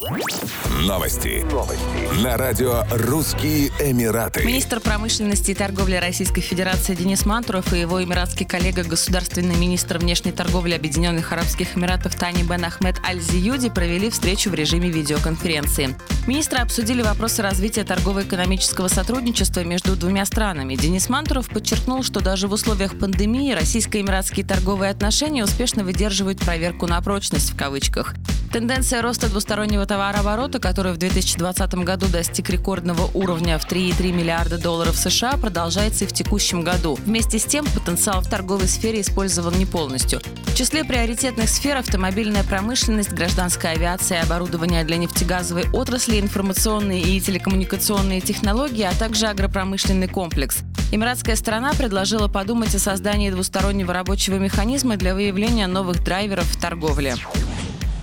Новости. Новости. На радио «Русские Эмираты». Министр промышленности и торговли Российской Федерации Денис Мантуров и его эмиратский коллега, государственный министр внешней торговли Объединенных Арабских Эмиратов Тани Бен Ахмед Аль-Зиюди провели встречу в режиме видеоконференции. Министры обсудили вопросы развития торгово-экономического сотрудничества между двумя странами. Денис Мантуров подчеркнул, что даже в условиях пандемии российско-эмиратские торговые отношения успешно выдерживают проверку на прочность в кавычках. Тенденция роста двустороннего товарооборота, который в 2020 году достиг рекордного уровня в 3,3 миллиарда долларов США, продолжается и в текущем году. Вместе с тем, потенциал в торговой сфере использован не полностью. В числе приоритетных сфер автомобильная промышленность, гражданская авиация, оборудование для нефтегазовой отрасли, информационные и телекоммуникационные технологии, а также агропромышленный комплекс. Эмиратская сторона предложила подумать о создании двустороннего рабочего механизма для выявления новых драйверов в торговле.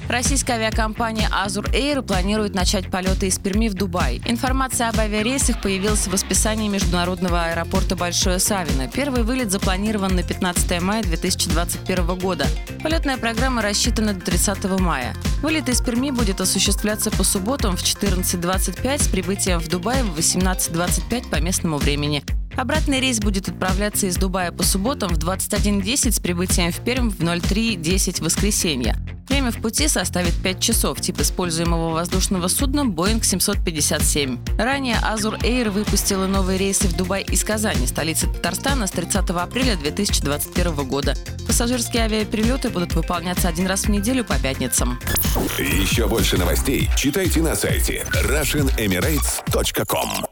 Российская авиакомпания Azur Air планирует начать полеты из Перми в Дубай. Информация об авиарейсах появилась в расписании международного аэропорта Большое Савино. Первый вылет запланирован на 15 мая 2021 года. Полетная программа рассчитана до 30 мая. Вылет из Перми будет осуществляться по субботам в 14.25 с прибытием в Дубай в 18.25 по местному времени. Обратный рейс будет отправляться из Дубая по субботам в 21.10 с прибытием в Пермь в 03.10 в воскресенье. Время в пути составит 5 часов. Тип используемого воздушного судна Boeing 757. Ранее Azur Air выпустила новые рейсы в Дубай из Казани, столицы Татарстана, с 30 апреля 2021 года. Пассажирские авиаперелеты будут выполняться один раз в неделю по пятницам. Еще больше новостей читайте на сайте RussianEmirates.com